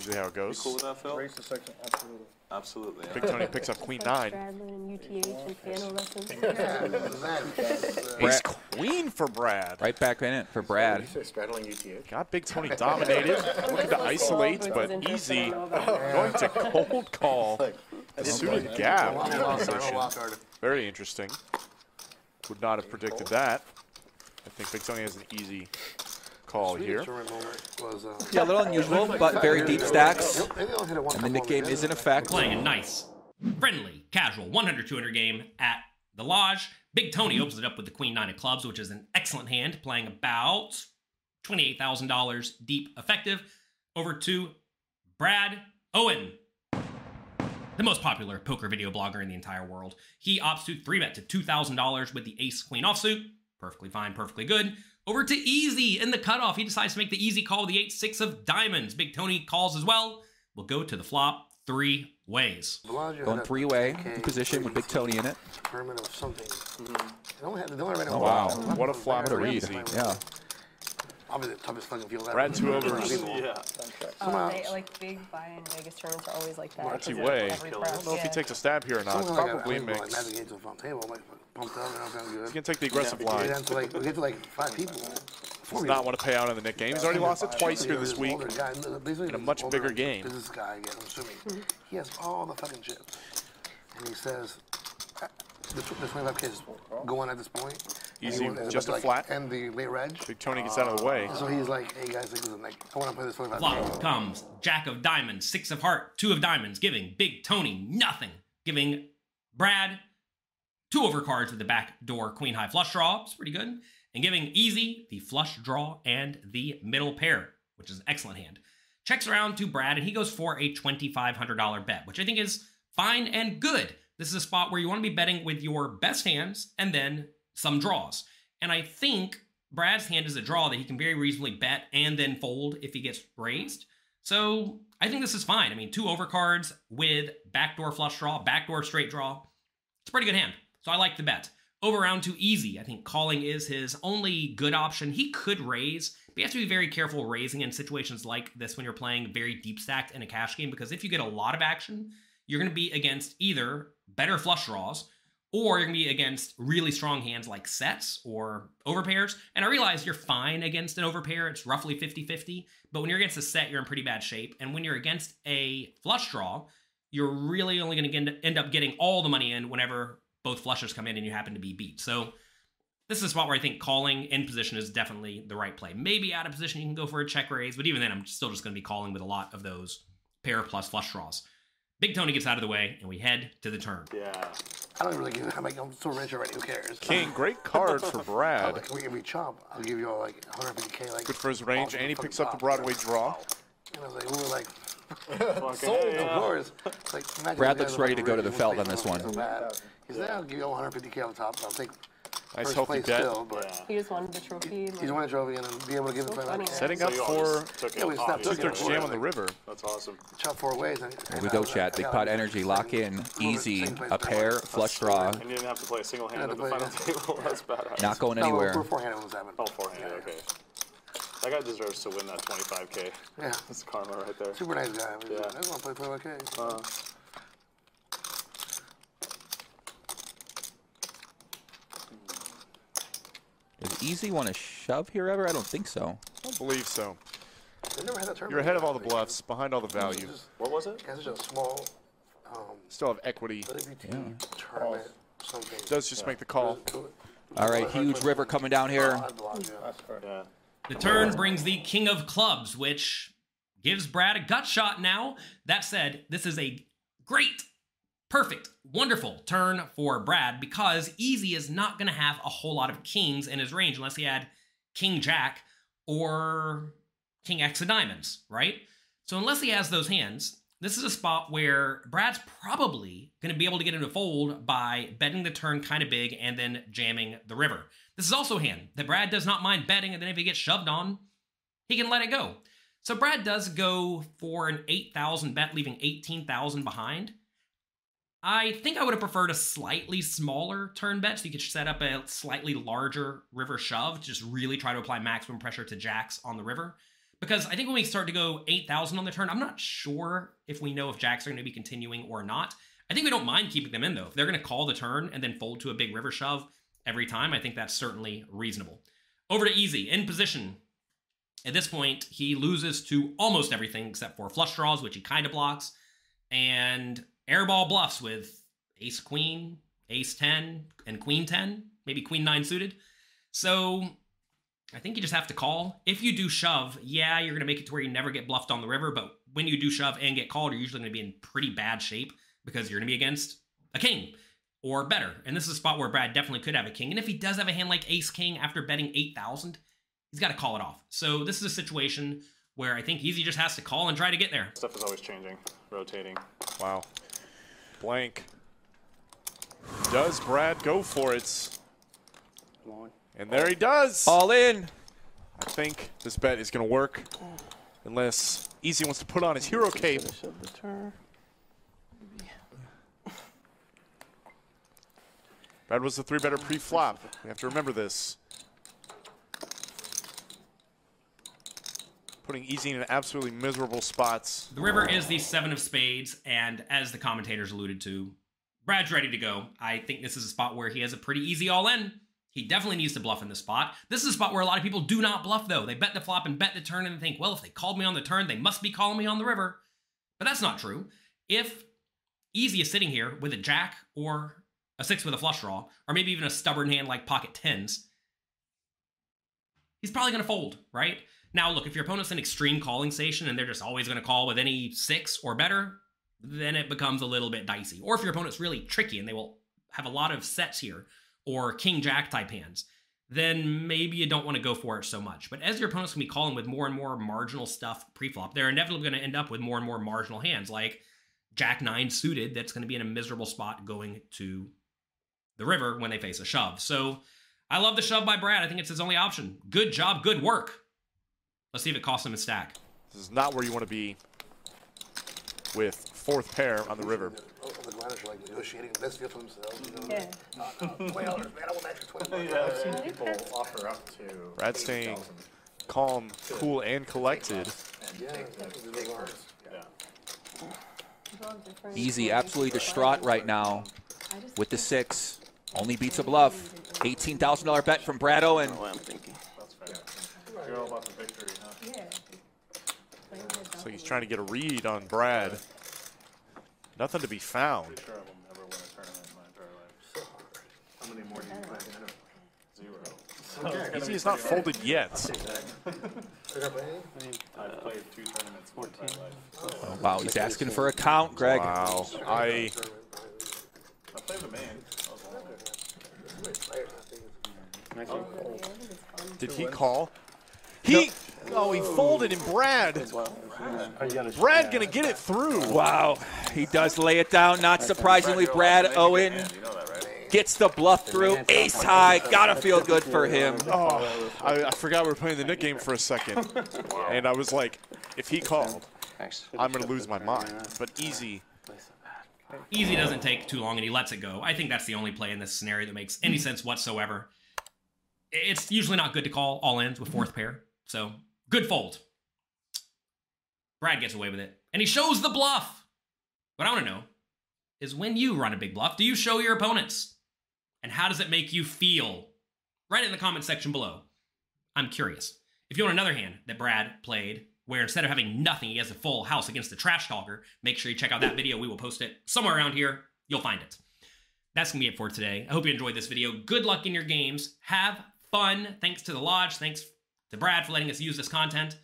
usually how it You goes. cool with that, Phil? Race the section, absolutely. Absolutely. yeah. Big Tony picks up queen nine. Stradlin and UTG and piano lessons. Yeah, Ace queen for Brad. Right back in it for Brad. You said straddling UTG. Got Big Tony dominated. Looking to isolate, but easy. Going to cold call. Suited gap Long walk, position. long walk, Very interesting. Would not have predicted that. I think Big Tony has an easy call here. Sweetest tournament moment was, uh, Yeah, a little unusual, but very deep stacks. Maybe they'll hit it one And the time nit game only. is in effect. playing a nice, friendly, casual 100 200 game at the Lodge. Big Tony opens it up with the Queen Nine of Clubs, which is an excellent hand, playing about $28,000 deep effective. Over to Brad Owen, the most popular poker video blogger in the entire world. He opts to 3 bet to $2,000 with the Ace Queen offsuit. Perfectly fine, perfectly good. Over to Easy in the cutoff. He decides to make the easy call with the 8 6 of diamonds. Big Tony calls as well. We'll go to the flop three ways. Going three-way okay position with Big Tony in it. tournament of something. They only had, they only ran it Oh, once. wow. What a flop What a for read. Easy. Yeah. Probably the toughest fucking field ever. Brad two overs. Yeah. Uh, they, like big buy-in Vegas tournaments are always like that. Marty 'cause Way. I don't know if he takes a stab here or not. Something like that, Probably I like, mixed. navigate to the front table, like pumped up, and I felt good. He's going to take the aggressive We line. get to like we get to like five people. Four Does not want to pay out on the nit game. He's already lost it twice here this week. in a much bigger game. Business guy, I guess, I'm assuming. He has all the fucking chips, and he says, uh, "The, tw- the 25k is going at this point." and Easy, he wa- is just a like, flat. End the late reg. Big Tony gets out of the way. So he's like, "Hey guys, like, listen, like, I want to play this 25k." Flop comes Jack of Diamonds, Six of Heart, Two of Diamonds, giving Big Tony nothing. Giving Brad two overcards with the back door Queen High flush draw. It's pretty good. And giving Easy the flush draw and the middle pair, which is an excellent hand. Checks around to Brad and he goes for a $2,500 bet, which I think is fine and good. This is a spot where you want to be betting with your best hands and then some draws. And I think Brad's hand is a draw that he can very reasonably bet and then fold if he gets raised. So I think this is fine. I mean, two overcards with backdoor flush draw, backdoor straight draw. It's a pretty good hand. So I like the bet. Over round to easy. I think calling is his only good option. He could raise, but you have to be very careful raising in situations like this when you're playing very deep stacked in a cash game because if you get a lot of action, you're going to be against either better flush draws or you're going to be against really strong hands like sets or overpairs. And I realize you're fine against an overpair. It's roughly 50 50. But when you're against a set, you're in pretty bad shape. And when you're against a flush draw, you're really only going to end up getting all the money in whenever both flushers come in and you happen to be beat. So this is a spot where I think calling in position is definitely the right play. Maybe out of position you can go for a check raise, but even then I'm still just going to be calling with a lot of those pair plus flush draws. Big Tony gets out of the way and we head to the turn. Yeah. I don't really give. I'm like, I'm so rich already. Who cares? King, great card for I'm Brad. like, we give you chop. I'll give you all like 150k. Like Good for his range, and he picks up the. Broadway draw. And I was like, we were like, Fucking sold, of course. Like, imagine Brad if looks guys ready to go to the it felt on this one. So bad. He said, I'll give you 150k on top. I'll take Nice first healthy place bet. still, but Yeah. He just wanted the trophy. he's like- won a trophy and then be able to give it So to funny. Setting So up you all for just Yeah, it we off stopped you. took Two-Thirds. Jam on the river. That's awesome. chop four ways. And, Here we go, chat. Big pot energy. Lock in. Easy. A pair. Flush draw. And you didn't have to play a single hand Yeah, at the to final play- table. That's badass. Not going No, anywhere. we're forehand on seven. Oh, forehanded, okay. That guy deserves to win that 25k. Yeah. That's karma right there. Super nice guy. I, Yeah. I want to play 25k. Uh, Does Easy want to shove here ever? I don't think so. I don't believe so. Never had that. You're ahead of all the bluffs, behind all the value. What was it? Guys, such a small um, Still have equity. WPT tournament. Does just make the call. All right, huge river coming down here. Yeah. The turn brings the King of Clubs, which gives Brad a gut shot now. That said, this is a great, perfect, wonderful turn for Brad because Easy is not going to have a whole lot of kings in his range unless he had King Jack or King X of Diamonds, right? So unless he has those hands, this is a spot where Brad's probably going to be able to get into fold by betting the turn kind of big and then jamming the river. This is also a hand that Brad does not mind betting, and then if he gets shoved on, he can let it go. So Brad does go for an 8,000 bet, leaving 18,000 behind. I think I would have preferred a slightly smaller turn bet so you could set up a slightly larger river shove, just really try to apply maximum pressure to jacks on the river. because I think when we start to go 8,000 on the turn, I'm not sure if we know if jacks are going to be continuing or not. I think we don't mind keeping them in though. If they're going to call the turn and then fold to a big river shove every time, I think that's certainly reasonable. Over to easy in position. At this point, he loses to almost everything except for flush draws, which he kind of blocks, and airball bluffs with ace queen, ace 10, and queen 10, maybe queen 9 suited. So I think you just have to call. If you do shove, yeah, you're going to make it to where you never get bluffed on the river, but when you do shove and get called, you're usually going to be in pretty bad shape because you're going to be against a king or better. And this is a spot where Brad definitely could have a king. And if he does have a hand like ace king after betting 8,000, he's got to call it off. So this is a situation where I think Easy just has to call and try to get there. Stuff is always changing, rotating. Wow. Blank. Does Brad go for it? And there he does. All in. I think this bet is going to work unless Easy wants to put on his hero cape. Brad was the three better pre-flop. We have to remember this. Putting Easy in absolutely miserable spots. The river is the seven of spades, and as the commentators alluded to, Brad's ready to go. I think this is a spot where he has a pretty easy all in. He definitely needs to bluff in this spot. This is a spot where a lot of people do not bluff, though. They bet the flop and bet the turn and think, well, if they called me on the turn, they must be calling me on the river. But that's not true. If Easy is sitting here with a jack or a six with a flush draw, or maybe even a stubborn hand like pocket tens, he's probably going to fold, right? Now, look, if your opponent's an extreme calling station and they're just always going to call with any six or better, then it becomes a little bit dicey. Or if your opponent's really tricky and they will have a lot of sets here or king jack type hands, then maybe you don't want to go for it so much. But as your opponent's going to be calling with more and more marginal stuff pre-flop, they're inevitably going to end up with more and more marginal hands, like jack nine suited that's going to be in a miserable spot going to the river when they face a shove. So I love the shove by Brad. I think it's his only option. Good job, good work. Let's see if it costs him a stack. This is not where you want to be with fourth pair on the river. The grinders are like negotiating the best deal for themselves. You know? Yeah. Twenty dollars, man. I will match you twenty Yeah. I've seen people offer up to. Brad staying calm, cool, and collected. Yeah, those are ours. Yeah. Easy, absolutely distraught right now with the six. Only beats a bluff. $18,000 bet from Brad Owen. what I'm thinking. That's fair. You're all about the victory, huh? Yeah. So he's trying to get a read on Brad. Nothing to be found. Pretty sure I will never win a tournament in my entire life. How many more do you plan to enter? Zero. Easy is not folded yet. They're not playing? I've played two tournaments in my life. Oh, wow, he's asking for a count, Greg. Wow. I I played the man. That was all. did he call? He oh he folded and Brad. Brad gonna get it through. Wow, he does lay it down. Not surprisingly, Brad Owen gets the bluff through. Ace high. Gotta feel good for him. Oh, I, I forgot we were playing the nit game for a second, and I was like, if he called, I'm gonna lose my mind. But easy. Easy doesn't take too long and he lets it go. I think that's the only play in this scenario that makes any hmm. sense whatsoever. It's usually not good to call all ins with fourth pair. So good fold. Brad gets away with it. And he shows the bluff. What I want to know is when you run a big bluff, do you show your opponents? And how does it make you feel? Write it in the comment section below. I'm curious. If you want another hand that Brad played, where instead of having nothing, he has a full house against the trash talker, make sure you check out that video. We will post it somewhere around here. You'll find it. That's going to be it for today. I hope you enjoyed this video. Good luck in your games. Have fun. Thanks to the Lodge. Thanks to Brad for letting us use this content.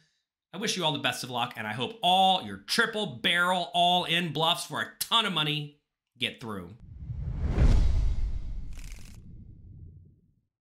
I wish you all the best of luck, and I hope all your triple barrel all in bluffs for a ton of money get through.